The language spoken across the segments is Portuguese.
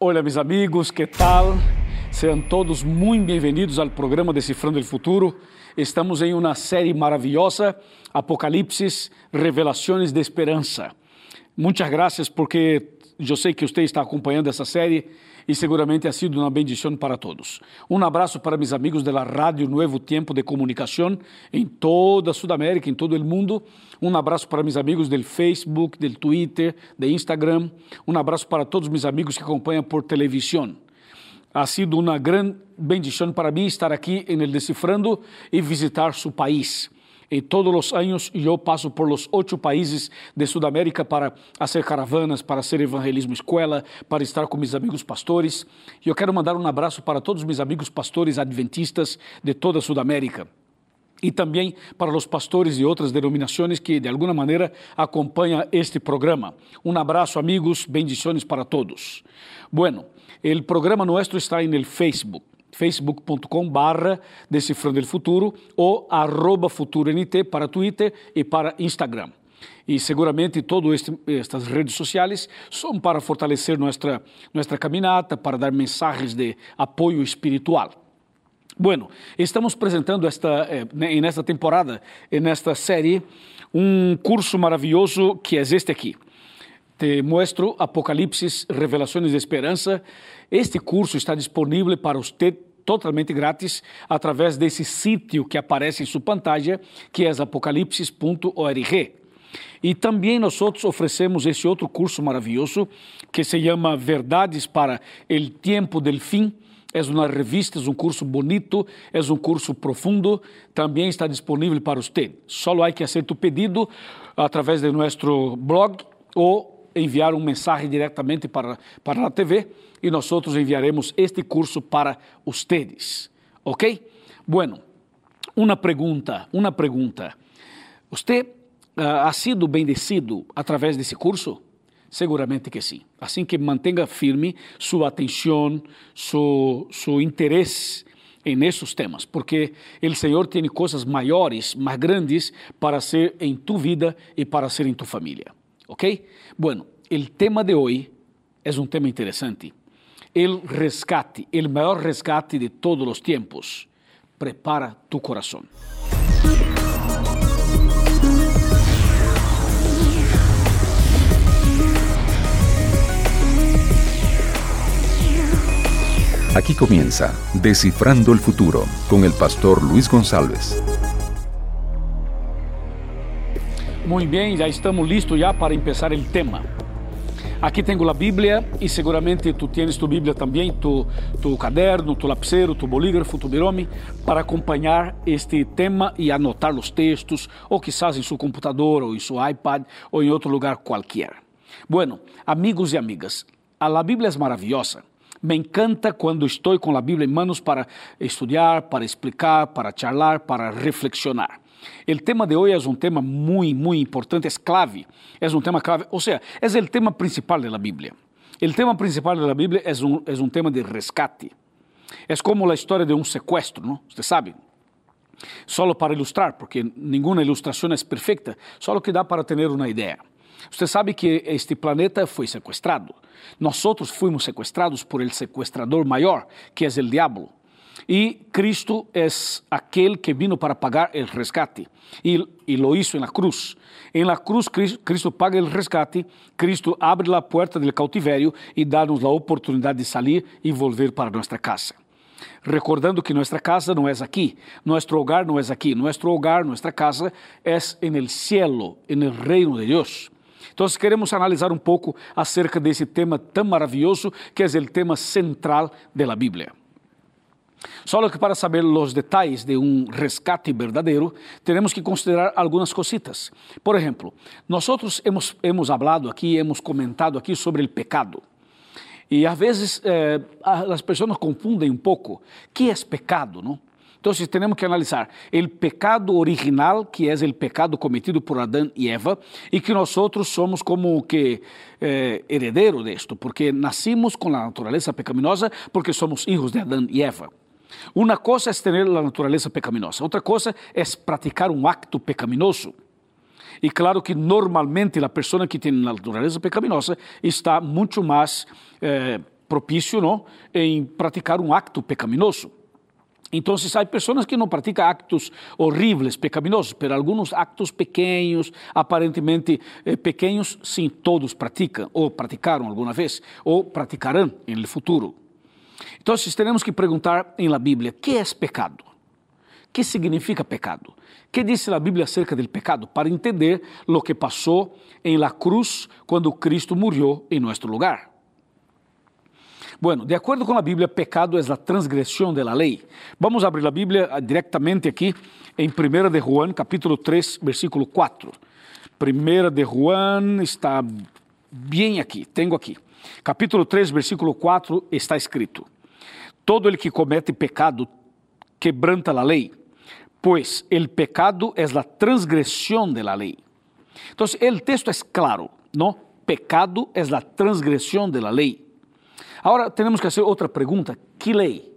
Olá, meus amigos, que tal? Sejam todos muito bem-vindos ao programa Decifrando o Futuro. Estamos em uma série maravilhosa, Apocalipse, Revelações de Esperança. Muitas graças porque eu sei que você está acompanhando essa série e seguramente ha sido uma bendição para todos. Um abraço para meus amigos da Rádio Novo Tempo de Comunicação em toda a Sudamérica, em todo o mundo. Um abraço para meus amigos do Facebook, do Twitter, do Instagram. Um abraço para todos meus amigos que acompanham por televisão. Ha sido uma grande bendição para mim estar aqui em El Decifrando e visitar seu país. E todos os anos eu passo por os oito países de Sudamérica para fazer caravanas, para hacer evangelismo escola, para estar com meus amigos pastores. E eu quero mandar um abraço para todos meus amigos pastores adventistas de toda a Sudamérica. E também para os pastores de outras denominações que de alguma maneira acompanham este programa. Um abraço, amigos, bendições para todos. Bueno, o programa nosso está no Facebook facebook.com Decifrando el Futuro ou arroba FuturoNT para Twitter e para Instagram. E seguramente todas estas redes sociais são para fortalecer nossa, nossa caminhada, para dar mensagens de apoio espiritual. Bueno, estamos apresentando esta, eh, nesta temporada, nesta série, um curso maravilhoso que é este aqui. Te mostro Apocalipse, Revelações de Esperança. Este curso está disponível para você totalmente grátis através desse sítio que aparece em sua pantalla, que é apocalipsis.org. E também nós oferecemos esse outro curso maravilhoso que se chama Verdades para o Tempo del Fim. É uma revista, é um curso bonito, é um curso profundo, também está disponível para você. Só há que fazer o pedido através de nosso blog ou enviar um mensagem diretamente para, para a TV e nós enviaremos este curso para ustedes. ¿Ok? Bueno, uma pergunta, uma pergunta. Você uh, ha sido bendecido através desse curso? Seguramente que sim. Assim que mantenha firme sua atenção, seu, seu interesse em esses temas, porque o Senhor tem coisas maiores, mais grandes para ser em tu vida e para ser em tu família. ¿Ok? Bueno, el tema de hoy es un tema interesante. El rescate, el mayor rescate de todos los tiempos. Prepara tu corazón. Aquí comienza Descifrando el Futuro con el pastor Luis González. Muito bem, já estamos listos já para começar o tema. Aqui tenho a Bíblia e seguramente tu tens tu Bíblia também, tu, tu caderno, tu lapicero, tu bolígrafo, tu birome, para acompanhar este tema e anotar os textos, ou quizás em seu computador, ou em seu iPad, ou em outro lugar qualquer. Bueno, amigos e amigas, a Bíblia é maravilhosa. Me encanta quando estou com a Bíblia em manos para estudar, para explicar, para charlar, para reflexionar. O tema de hoje é um tema muito, muito importante, é clave, é um tema clave, ou seja, é o tema principal da Bíblia. O tema principal da Bíblia é um, é um tema de rescate. É como a história de um sequestro, não? Você sabe? Só para ilustrar, porque nenhuma ilustração é perfeita, só que dá para ter uma ideia. Você sabe que este planeta foi sequestrado. Nós fomos sequestrados por el sequestrador maior, que é o diabo. E Cristo é aquele que vino para pagar o resgate e, e lo hizo en la cruz. En la cruz Cristo paga o resgate, Cristo abre a porta do cautiverio e dá-nos a oportunidade de sair e volver para nossa casa. Recordando que nossa casa não é aqui, nosso hogar não é aqui, nosso hogar, nossa casa é en el cielo, en el reino de Deus. Então, queremos analisar um pouco acerca desse tema tão maravilhoso que é o tema central da Bíblia. Só que para saber os detalhes de um rescate verdadeiro, temos que considerar algumas cositas. Por exemplo, nós hemos, hemos hablado aqui, hemos comentado aqui sobre o pecado. E às vezes eh, as pessoas confundem um pouco. que é pecado, não? Então, temos que analisar o pecado original, que é o pecado cometido por Adão e Eva, e que nós somos como que eh, herederos disto, porque nascimos com a natureza pecaminosa, porque somos hijos de Adão e Eva. Uma coisa é ter a natureza pecaminosa, outra coisa é praticar um acto pecaminoso. E claro que normalmente a pessoa que tem a natureza pecaminosa está muito mais eh, propício ¿no? em praticar um acto pecaminoso. Então, há pessoas que não praticam actos horríveis, pecaminosos, mas alguns actos pequenos, aparentemente eh, pequenos, sim, todos praticam, ou praticaram alguma vez, ou praticarão no futuro. Então, temos que perguntar em la Bíblia: que é pecado? que significa pecado? que diz a Bíblia acerca do pecado? Para entender o que passou em la cruz quando Cristo morreu em nosso lugar. Bueno, de acordo com a Bíblia, pecado é a transgressão da lei. Vamos abrir a Bíblia ah, diretamente aqui em 1 de Juan, capítulo 3, versículo 4. 1 de Juan está bem aqui, tenho aqui. Capítulo 3, versículo 4 está escrito: Todo el que comete pecado quebranta a lei, pois el pecado é a transgressão de la lei. Então, o texto é claro, não? Pecado é a transgressão de la lei. Agora temos que fazer outra pergunta: que lei?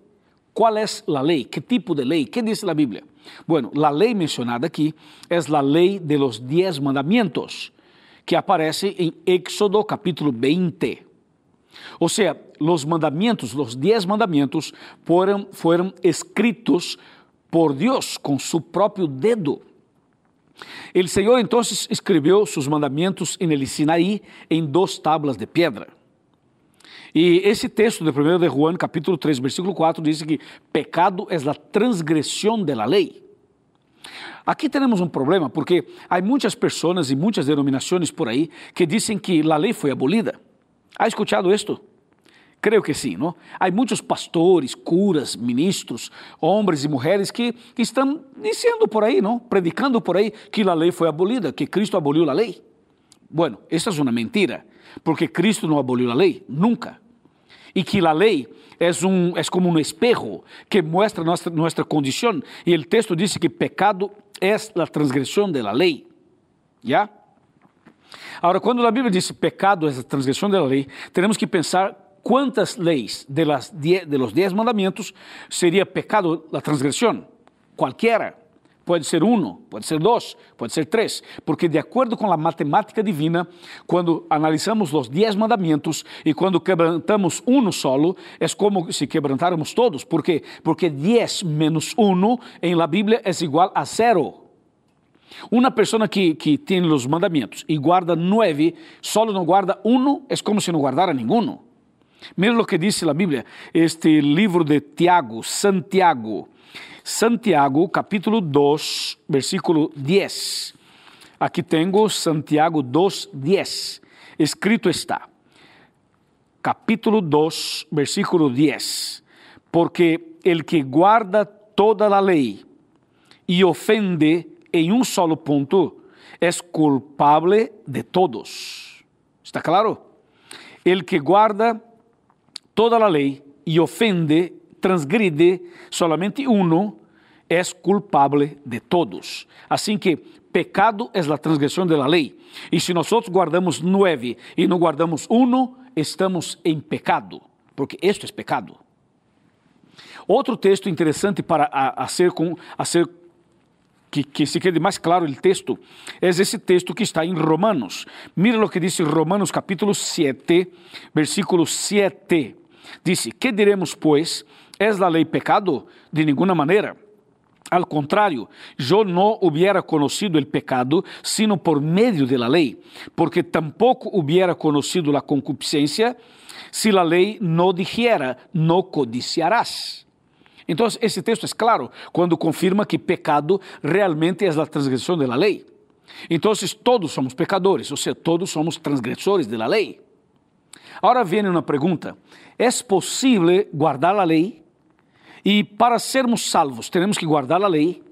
Qual é a lei? Que tipo de lei? Que diz a Bíblia? Bueno, a lei mencionada aqui é a lei de los diez mandamientos, que aparece em Éxodo capítulo 20. Ou seja, os mandamentos, os dez mandamentos, foram, foram escritos por Deus com seu próprio dedo. O Senhor então escreveu seus mandamentos em el Sinaí em duas tablas de pedra. E esse texto de 1 de Juan, capítulo 3, versículo 4, diz que pecado é a transgressão da lei. Aqui temos um problema porque há muitas pessoas e muitas denominações por aí que dizem que a lei foi abolida. ¿Ha escuchado isto? Creio que sim, não? Há muitos pastores, curas, ministros, homens e mulheres que, que dizendo por aí, não? Predicando por aí que a lei foi abolida, que Cristo aboliu a lei. Bueno, essa é uma mentira, porque Cristo não aboliu a lei, nunca. E que a lei é, um, é como um espejo que mostra nossa, nossa condição. E o texto diz que pecado é a transgressão da lei. ¿Ya? Agora, quando a Bíblia diz pecado é a transgressão da lei, temos que pensar quantas leis de, las de los dez mandamentos seria pecado a transgressão. Qualquer. Pode ser um, pode ser dois, pode ser três, porque de acordo com a matemática divina, quando analisamos os dez mandamentos e quando quebrantamos um solo, é como se quebrantáramos todos. Por quê? Porque dez menos um em la Bíblia é igual a zero. Uma pessoa que, que tem os mandamentos e guarda nove, solo não guarda um, é como se não guardara nenhum. Mira o que diz a Bíblia, este livro de Tiago, Santiago, Santiago, capítulo 2, versículo 10. Aqui tenho Santiago 2, 10. Escrito está, capítulo 2, versículo 10. Porque el que guarda toda a lei e ofende em um solo ponto é culpável de todos. ¿Está claro? El que guarda toda a lei e ofende transgride solamente uno, é culpável de todos. Assim que pecado é a transgressão da lei. E se nós guardamos nove e não guardamos uno, estamos em pecado, porque isto é pecado. Outro texto interessante para a, a ser, com, a ser que, que, se quede mais claro o texto, é esse texto que está em Romanos. Mira o que diz Romanos capítulo 7, versículo 7. Dice, que diremos, pois? ¿Es la lei pecado? De nenhuma maneira. Al contrario, yo no hubiera conocido el pecado sino por medio de la porque tampoco hubiera conocido la concupiscencia si la ley no dijera, no codiciarás. Então, esse texto é claro quando confirma que pecado realmente é a transgressão da lei. Então, todos somos pecadores, ou seja, todos somos transgressores da lei. Agora vem uma pergunta: é possível guardar a lei? E para sermos salvos, temos que guardar a lei?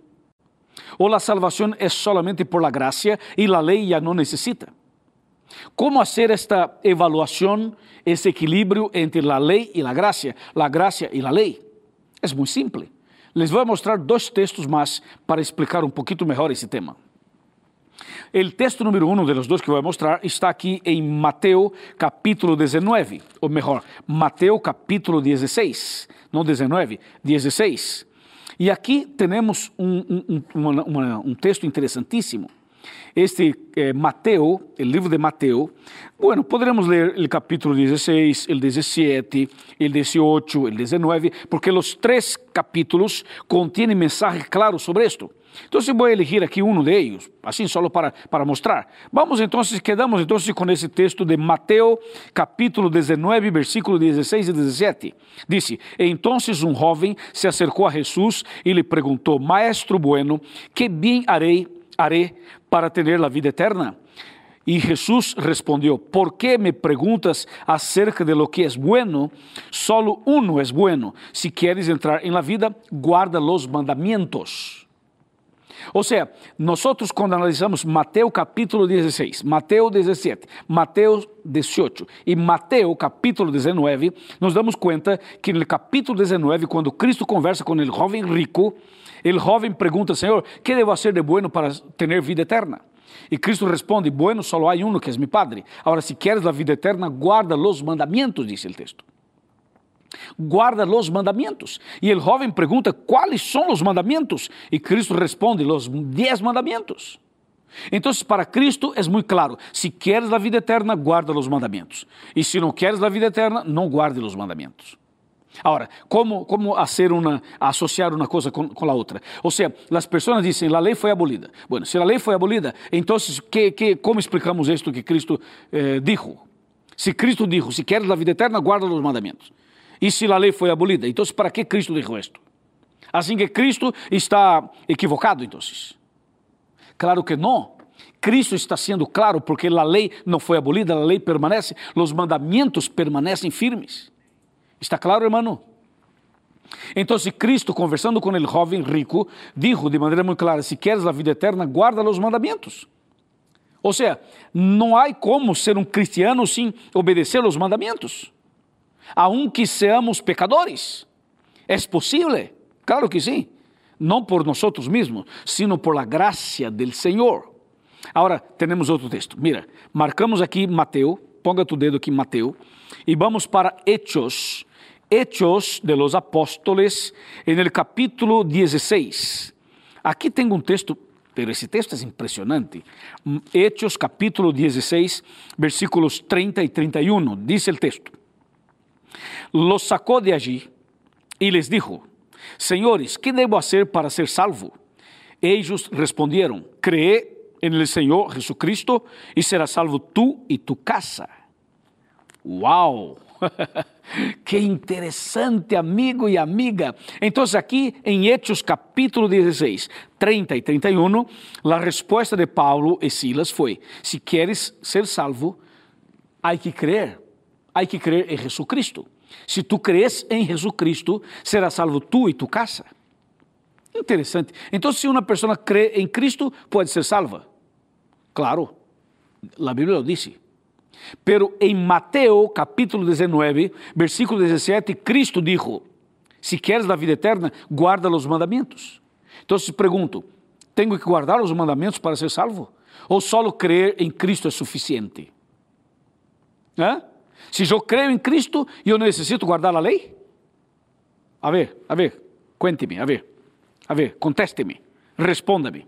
Ou a salvação é solamente por la gracia e a lei já não necessita? Como fazer esta evaluação, esse equilíbrio entre a lei e a graça, a graça e a lei? É muito simples. Les vou mostrar dois textos mais para explicar um pouquinho melhor esse tema. O texto número um de los que vou mostrar está aqui em Mateus capítulo 19, ou melhor, Mateus capítulo 16, não 19, 16. E aqui temos um, um texto interessantíssimo. Este eh, Mateo, o livro de Mateo, bueno, poderemos ler o capítulo 16, o 17, o 18, o 19, porque os três capítulos contêm mensajes claros sobre esto. Então, vou elegir aqui um de ellos, assim só para, para mostrar. Vamos então, quedamos então com esse texto de Mateo, capítulo 19, versículo 16 e 17. Disse: Então um jovem se acercou a Jesus e lhe perguntou: Maestro bueno, que bem harei, haré para ter a vida eterna? E Jesus respondeu: ¿Por que me perguntas acerca de lo que é bueno? Solo uno é bueno. Si quieres entrar en la vida, guarda los mandamientos. Ou seja, nós quando analisamos Mateus capítulo 16, Mateus 17, Mateus 18 e Mateus capítulo 19, nos damos conta que no capítulo 19, quando Cristo conversa com o jovem rico, o jovem pergunta, Senhor, que devo fazer de bueno para ter vida eterna? E Cristo responde, bueno só há um que é meu Padre. Agora, se queres a vida eterna, guarda os mandamentos, diz o texto guarda los mandamientos. E o jovem pergunta, quais são os mandamentos? E Cristo responde, os dez mandamentos. Então, para Cristo é muito claro: se queres a vida eterna, guarda os mandamentos. E se não queres a vida eterna, não guarde os mandamentos. Agora, como, como hacer uma, associar uma coisa com, com a outra? Ou seja, as pessoas dizem, a lei foi abolida. Bueno, se a lei foi abolida, então, que, que, como explicamos isto que Cristo eh, dijo? Se Cristo dijo, se queres a vida eterna, guarda os mandamentos. E se a lei foi abolida? Então, para que Cristo dijo isto? Assim que Cristo está equivocado, então? Claro que não. Cristo está sendo claro porque a lei não foi abolida, a lei permanece, os mandamentos permanecem firmes. Está claro, irmão? Então, Cristo, conversando com o jovem rico, dijo de maneira muito clara: se queres a vida eterna, guarda os mandamentos. Ou seja, não há como ser um cristiano sem obedecer os mandamentos aunque seamos pecadores. É possível? Claro que sim. Não por nós mesmos, sino por la gracia del Senhor. Agora, temos outro texto. Mira, marcamos aqui Mateus, ponga tu dedo aqui Mateus, e vamos para Hechos, Hechos de los Apóstoles, en el capítulo 16. Aqui tem um texto, pero esse texto é impressionante. Hechos capítulo 16, versículos 30 e 31, diz o texto. Los sacó de allí y les dijo, Señores, ¿qué debo hacer para ser salvo? Ellos respondieron, cree en el Señor Jesucristo y serás salvo tú y tu casa. ¡Wow! que interessante, amigo e amiga. Então, aqui em Hechos capítulo 16, 30 e 31, a resposta de Paulo e Silas foi: se queres ser salvo, há que crer, há que crer em Jesus Cristo. Se tu crees em Jesus Cristo, será salvo tu e tu casa. Interessante. Então, se uma pessoa crê em Cristo, pode ser salva. Claro, a Bíblia lo disse. Pero em Mateus capítulo 19, versículo 17, Cristo dijo: Se queres a vida eterna, guarda os mandamentos. Então, se pergunto: tenho que guardar os mandamentos para ser salvo? Ou só crer em Cristo é suficiente? Se eu creio em Cristo, eu necessito guardar a lei? A ver, a ver, cuente-me, a ver, a ver, conteste-me, responda-me.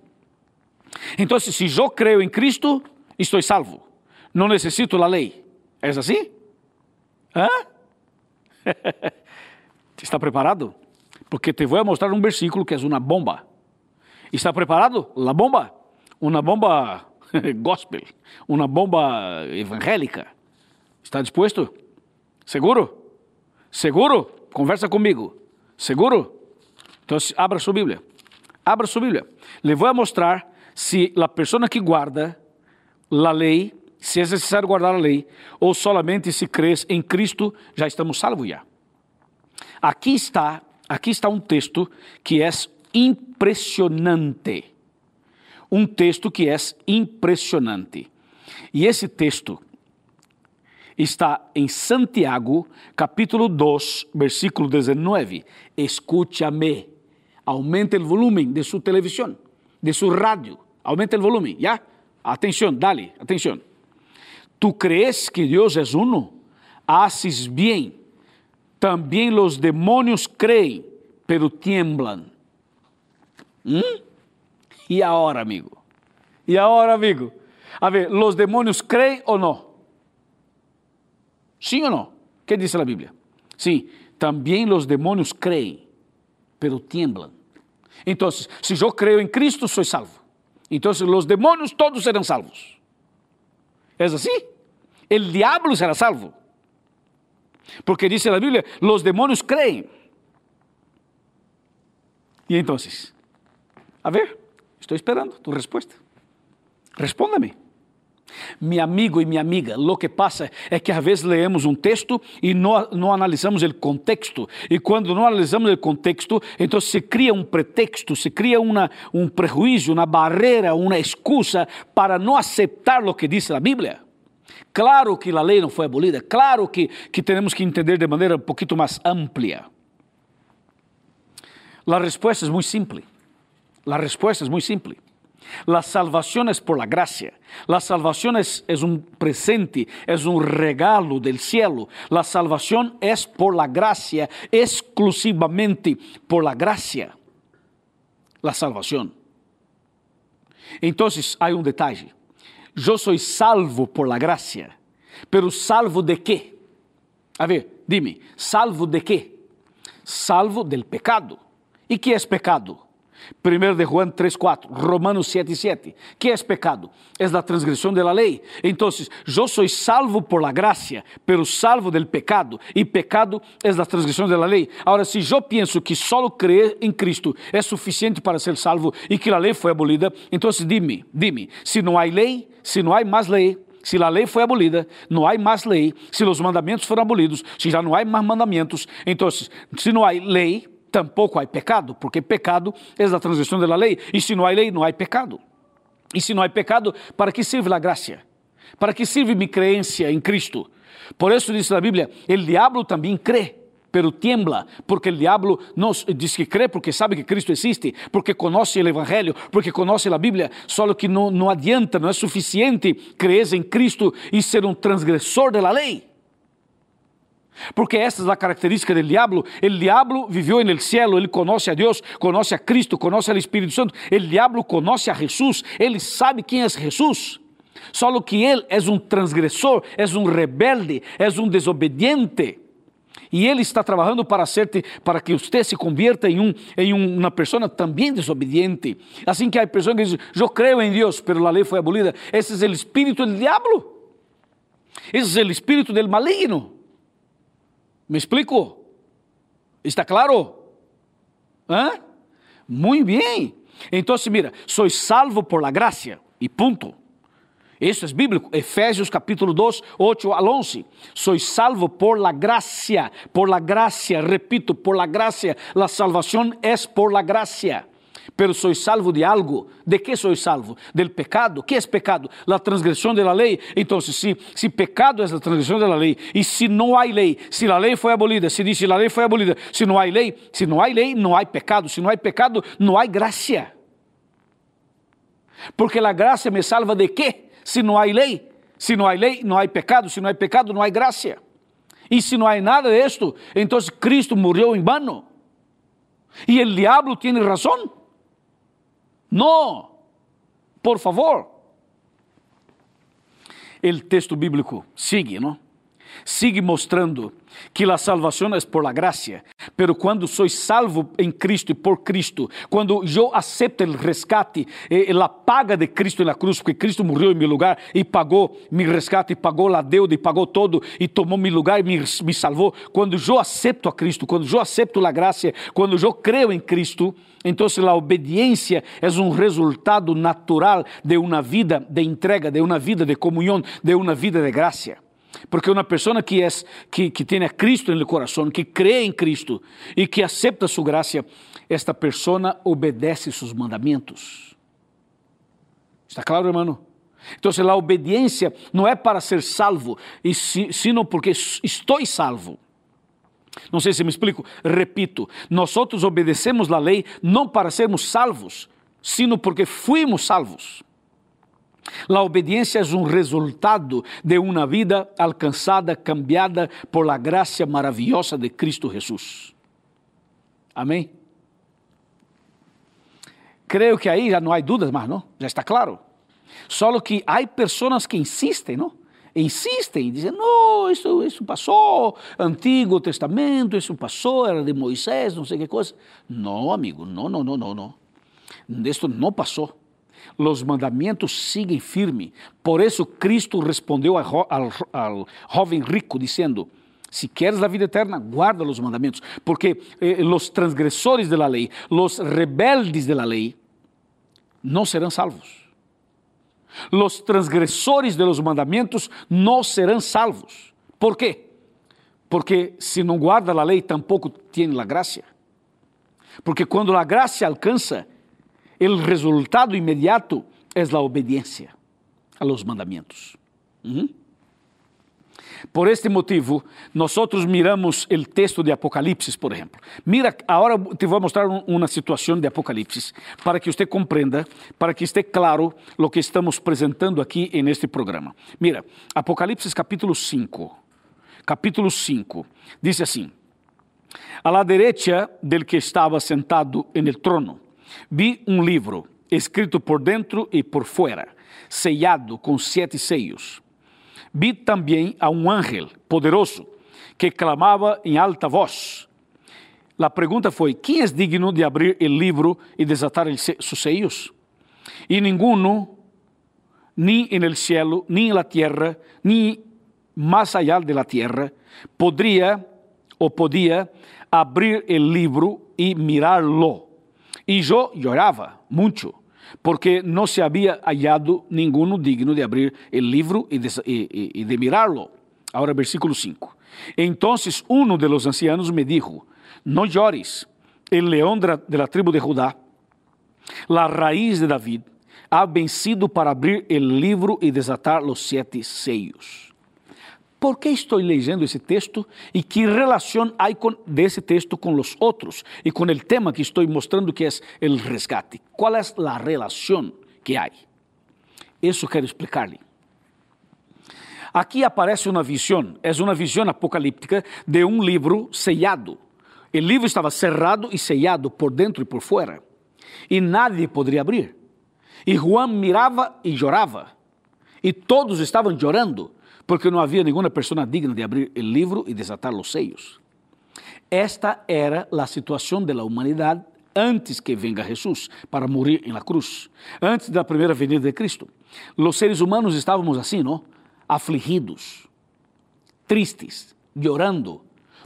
Então, se eu creio em Cristo, estou salvo. Não necessito a lei. É assim? Hã? Está preparado? Porque te vou mostrar um versículo que é uma bomba. Está preparado? La bomba. Uma bomba gospel, uma bomba evangélica. Está disposto? Seguro? Seguro? Conversa comigo. Seguro? Então, abra sua Bíblia. Abra sua Bíblia. Le vou mostrar se a pessoa que guarda a lei, se é necessário guardar a lei, ou solamente se crês em Cristo, já estamos salvos já. Aqui está, aqui está um texto que é impressionante. Um texto que é impressionante. E esse texto está em Santiago, capítulo 2, versículo 19. Escúchame. Aumente o volume de sua televisão, de seu rádio. Aumente o volume, ¿ya? Atenção, dale, atenção. ¿Tú crees que Deus é uno? Haces bien. Também os demônios creem, pero tiemblan. ¿Mm? E agora, amigo? E agora, amigo, a ver, ¿los demonios creen o no? ¿Sí o no? ¿Qué dice la Biblia? Sí, también los demonios creen, pero tiemblan. Entonces, si yo creo en Cristo, soy salvo. Entonces, los demonios todos serán salvos. ¿Es así? El diablo será salvo. Porque dice la Biblia, los demonios creen. Y entonces, a ver, estoy esperando tu respuesta. Respóndame. Mi amigo e minha amiga, o que passa é que às vezes leemos um texto e não, não analisamos o contexto. E quando não analisamos o contexto, então se cria um pretexto, se cria um prejuízo, uma barreira, uma excusa para não aceitar o que diz a Bíblia. Claro que a lei não foi abolida, claro que, que temos que entender de maneira um pouquinho mais ampla. A resposta é muito simples. A resposta é muito simples. La salvación es por la gracia. La es, un presente, es un regalo del cielo. La salvación es por la exclusivamente por la gracia. La salvación. Entonces hay un. Yo soy salvo por la gracia, pero salvo de qué? A ver, dime, salvo de qué? Salvo del pecado. ¿Y qué es pecado? 1 de Juan 3:4, Romanos 7:7. Que é pecado? É a transgressão da lei. Então, eu sou salvo por la gracia, pero salvo del pecado, e pecado é a transgressão da lei. Agora, se eu penso que só crer em Cristo é suficiente para ser salvo e que a lei foi abolida, então dime, dime, se não há lei, se não há mais lei, se a lei foi abolida, não há mais lei. Se os mandamentos foram abolidos, se já não há mais mandamentos, então, se não há lei, tampouco há pecado, porque pecado é a transgressão da lei. E se não há lei, não há pecado. E se não há pecado, para que serve a graça? Para que serve minha crença em Cristo? Por isso diz a Bíblia: o diabo também crê, pero tiembla, porque o diabo nos diz que crê porque sabe que Cristo existe, porque conhece o Evangelho, porque conhece a Bíblia, só que não, adianta, não é suficiente crer em Cristo e ser um transgressor da lei. Porque esta é a característica do diabo. O diabo viveu no céu, ele conhece a Deus, conhece a Cristo, conhece o Espírito Santo. O diabo conhece a Jesus, ele sabe quem é Jesus. Só que ele é um transgressor, é um rebelde, é um desobediente. E ele está trabalhando para hacerte, para que você se convierta em, um, em uma pessoa também desobediente. Assim que há pessoas que dizem, eu creio em Deus, mas a lei foi abolida. Esse é o espírito do diabo. Esse é o espírito do maligno. ¿Me explico? ¿Está claro? ¿Ah? Muy bien. Entonces, mira, soy salvo por la gracia y punto. Isso é bíblico. Efésios capítulo 2, 8 al 11. Soy salvo por la gracia, por la gracia, repito, por la gracia. La salvación es por la gracia. Pero soy salvo de algo. ¿De qué soy salvo? Del pecado. ¿Qué es pecado? La transgresión de la ley. Entonces, si, si pecado es la transgresión de la ley, y si no hay ley, si la ley fue abolida, si dice la ley fue abolida, si no hay ley, si no hay ley, no hay pecado. Si no hay pecado, no hay gracia. Porque la gracia me salva de qué? Si no hay ley. Si no hay ley, no hay pecado. Si no hay pecado, no hay gracia. Y si no hay nada de esto, entonces Cristo murió en vano. Y el diablo tiene razón. No, por favor. O texto bíblico sigue, não? Sigue mostrando que a salvação é por la gracia, pero quando sou salvo em Cristo e por Cristo, quando eu aceito o rescate, eh, a paga de Cristo na cruz, porque Cristo morreu em meu lugar e pagou meu rescate, pagou a deuda e pagou todo e tomou meu lugar e me, me salvou. Quando eu aceito a Cristo, quando eu aceito a graça, quando eu creio em Cristo, então a obediência é um resultado natural de uma vida de entrega, de uma vida de comunhão, de uma vida de graça. Porque uma pessoa que, é, que, que tem a Cristo no coração, que crê em Cristo e que aceita sua graça, esta pessoa obedece seus mandamentos. Está claro, irmão? Então, a obediência não é para ser salvo, sino porque estou salvo. Não sei se me explico. Repito, nós obedecemos a lei não para sermos salvos, sino porque fuimos salvos. La obediencia es un resultado de una vida alcanzada, cambiada por la gracia maravillosa de Cristo Jesús. Amém? Creio que aí já não há dúvidas mais, não? Já está claro? Só que há pessoas que insistem, não? Insistem dizem, não, isso, isso passou, Antigo Testamento, isso passou, era de Moisés, não sei que coisa. Não, amigo, não, não, não, não, não. Isto não passou. Os mandamentos seguem firme. Por isso Cristo respondeu ao jovem rico, dizendo, se queres a vida eterna, guarda os mandamentos, porque eh, os transgressores da lei, os rebeldes da lei, não serão salvos. Os transgressores de los mandamentos não serão salvos. ¿Por quê? Porque se não guarda a lei, tampouco tem a graça. Porque quando a graça alcança, o resultado imediato é a obediência a los mandamentos. Uhum. Por este motivo, nós miramos o texto de Apocalipse, por exemplo. Mira, agora te vou mostrar uma situação de Apocalipse para que você compreenda, para que esteja claro o que estamos apresentando aqui neste programa. Mira, Apocalipse capítulo 5. Capítulo 5 diz assim: A la derecha del que estava sentado en el trono, vi um livro escrito por dentro e por fuera, sellado com sete sellos vi também a um ángel poderoso que clamava em alta voz. A pergunta foi: quem é digno de abrir o livro e desatar seus seios? E ninguno, nem no cielo, nem na terra, nem mais allá de la tierra, ou podia abrir o livro e mirá-lo. E eu chorava muito porque não se havia hallado ninguno digno de abrir o livro e de, y, y de mirarlo. Agora, versículo 5. Entonces uno de los ancianos me dijo, no llores, el león de la tribu de Judá, la raíz de David, ha vencido para abrir el libro y desatar los siete sellos. Por que estou lendo esse texto e que relação há desse texto com os outros e com o tema que estou mostrando que é o resgate? Qual é a relação que há? Isso quero explicar-lhe. Aqui aparece uma visão, é uma visão apocalíptica de um livro sellado. O livro estava cerrado e sellado por dentro e por fora, e nadie poderia abrir. E Juan mirava e chorava, e todos estavam chorando porque não havia nenhuma pessoa digna de abrir o livro e desatar os seios. Esta era a situação da humanidade antes que venga Jesus para morrer em la cruz, antes da primeira venida de Cristo. Os seres humanos estávamos assim, não? Afligidos, tristes, chorando,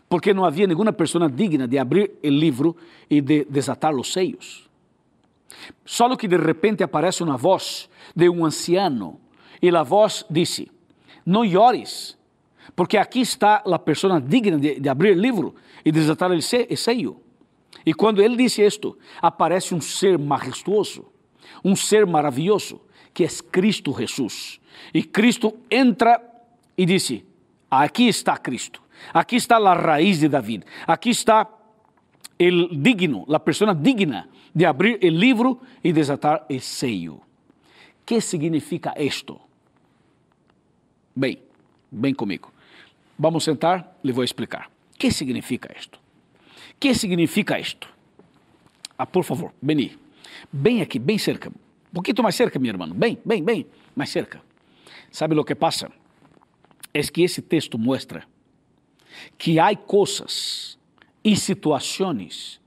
porque não havia nenhuma pessoa digna de abrir o livro e de desatar os seios. Só que de repente aparece uma voz de um anciano e a voz disse: não llores, porque aqui está a pessoa digna de, de abrir o livro e desatar o sello. E quando ele disse isto, aparece um ser majestuoso, um ser maravilhoso, que é Cristo Jesus. E Cristo entra e disse: Aqui está Cristo, aqui está a raiz de David, aqui está o digno, a pessoa digna de abrir o livro e desatar o sello. que significa isto? Bem, bem comigo. Vamos sentar, lhe vou explicar. O que significa isto? O que significa isto? Ah, por favor, vení. Bem aqui, bem cerca. Um pouquinho mais cerca, meu irmão. Bem, bem, bem, mais cerca. Sabe o que passa? É que esse texto mostra que há coisas e situações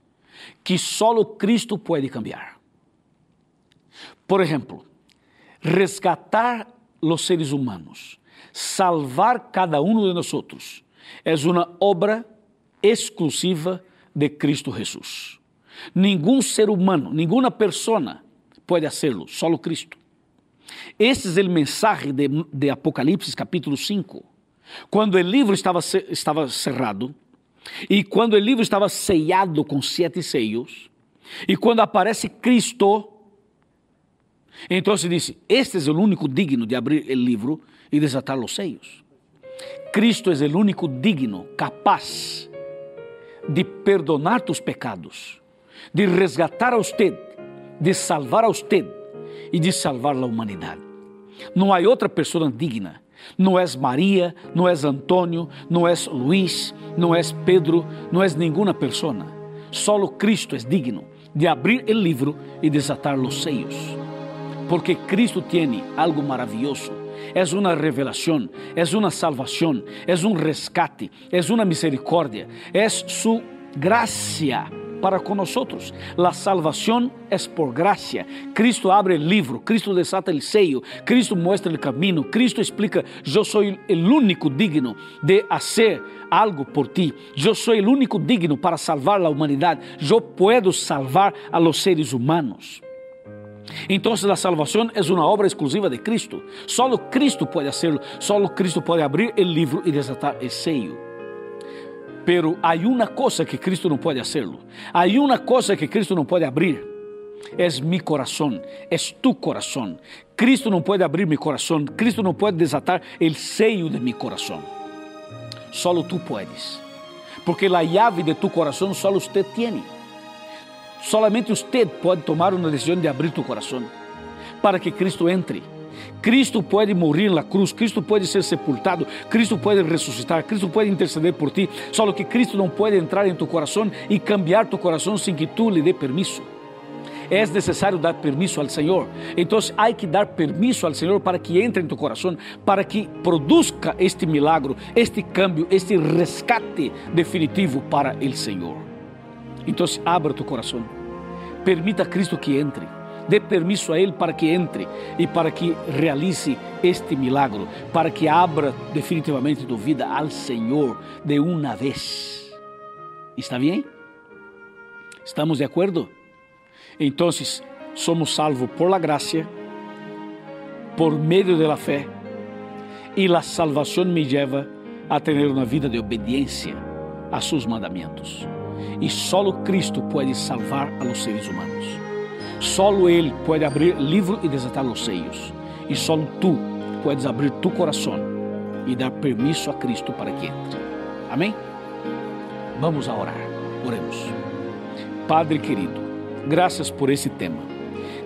que só Cristo pode cambiar. Por exemplo, resgatar os seres humanos salvar cada um de nós é uma obra exclusiva de Cristo Jesus. Nenhum ser humano, nenhuma pessoa pode fazê-lo, só Cristo. Esse é o mensagem de, de, Apocalipse, capítulo 5. Quando o livro estava, estava cerrado, e quando o livro estava sellado com sete seios, e quando aparece Cristo, então se disse: Este é o único digno de abrir o livro e desatar os seios. Cristo é o único digno, capaz de perdonar tus pecados, de resgatar a usted, de salvar a usted e de salvar a humanidade. Não há outra pessoa digna. Não és Maria, não és Antônio, não és Luís, não és Pedro, não és nenhuma pessoa. Solo Cristo é digno de abrir o livro e desatar os seios. porque Cristo tem algo maravilhoso. É uma revelação, é uma salvação, é um rescate, é uma misericórdia, é sua gracia para nós. A salvação é por graça. Cristo abre o livro, Cristo desata o seio, Cristo mostra o caminho, Cristo explica: Eu sou o único digno de fazer algo por ti. Eu sou o único digno para salvar a humanidade. Eu puedo salvar a los seres humanos. Então, a salvação é uma obra exclusiva de Cristo. Só Cristo pode hacerlo. Só Cristo pode abrir o livro e desatar o seio. Pero há uma coisa que Cristo não pode hacerlo. Há uma coisa que Cristo não pode abrir. É mi coração, é tu coração. Cristo não pode abrir mi coração. Cristo não pode desatar o seio de mi coração. Solo tu puedes. Porque a llave de tu coração só usted tem. Solamente usted pode tomar uma decisão de abrir tu coração para que Cristo entre. Cristo pode morrer na cruz, Cristo pode ser sepultado, Cristo pode ressuscitar, Cristo pode interceder por ti. Só que Cristo não pode entrar em tu coração e cambiar tu coração sem que tu lhe dê permisso. É necessário dar permisso ao Senhor. Então, há que dar permisso ao Senhor para que entre em tu coração, para que produza este milagro, este cambio, este rescate definitivo para o Senhor. Então, abra tu coração. Permita a Cristo que entre dê permisso a Ele para que entre e para que realize este milagro, para que abra definitivamente tu vida ao Senhor de uma vez. Está bem? ¿Estamos de acordo? Então, somos salvos por la gracia, por meio de la fé, e a salvação me leva a ter uma vida de obediência a seus mandamentos. E solo Cristo pode salvar a los seres humanos. Solo Ele pode abrir livro e desatar os seios. E solo tu podes abrir tu coração e dar permisso a Cristo para que entre. Amém? Vamos a orar. Oremos. Padre querido, graças por esse tema.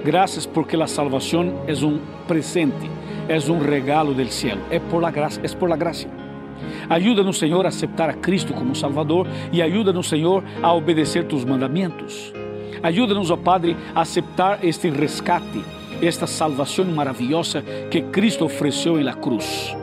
Graças porque a salvação é um presente, é um regalo del cielo, é por la graça, é por la graça. Ajuda-nos, Senhor, a aceitar a Cristo como Salvador e ajuda-nos, Senhor, a obedecer tus mandamentos. Ajuda-nos, ó Padre, a aceitar este rescate, esta salvação maravilhosa que Cristo ofereceu em la cruz.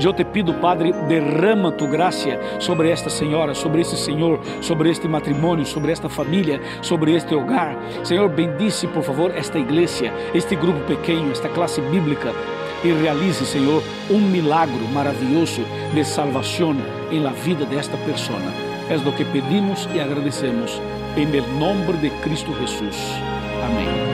Eu te pido, Padre, derrama tu graça sobre esta senhora, sobre este senhor, sobre este matrimônio, sobre esta família, sobre este hogar. Senhor, bendice, por favor, esta igreja, este grupo pequeno, esta classe bíblica e realize, Senhor, um milagro maravilhoso de salvação em la vida desta pessoa. É o que pedimos e agradecemos. En el nombre de Cristo Jesús. Amén.